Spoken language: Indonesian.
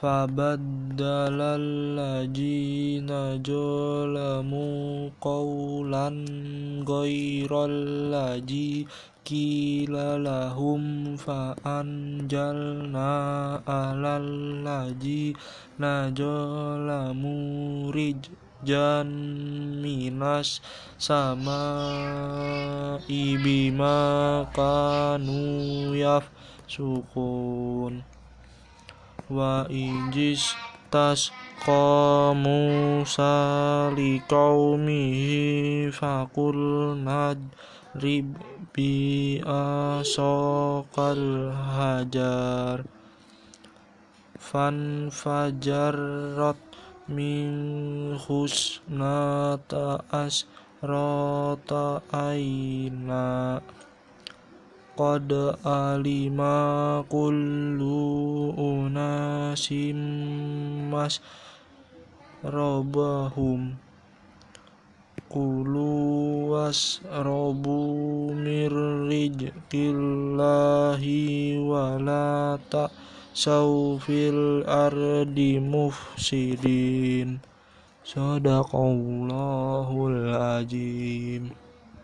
فبدل الذين ظلموا قولا غير الذي قيل لهم فأنزلنا على الذين ظلموا رجزا من السماء بما كانوا يفسقون wa injis tas kamu sali qaumihi faqul nadrib bi asaqal hajar. Fan fajarrat min husnata asrata aina. Qad alima kullu simas robahum. Kuluas robu mirrij killahi walata saufil ardi mufsidin. Sadaqallahul azim.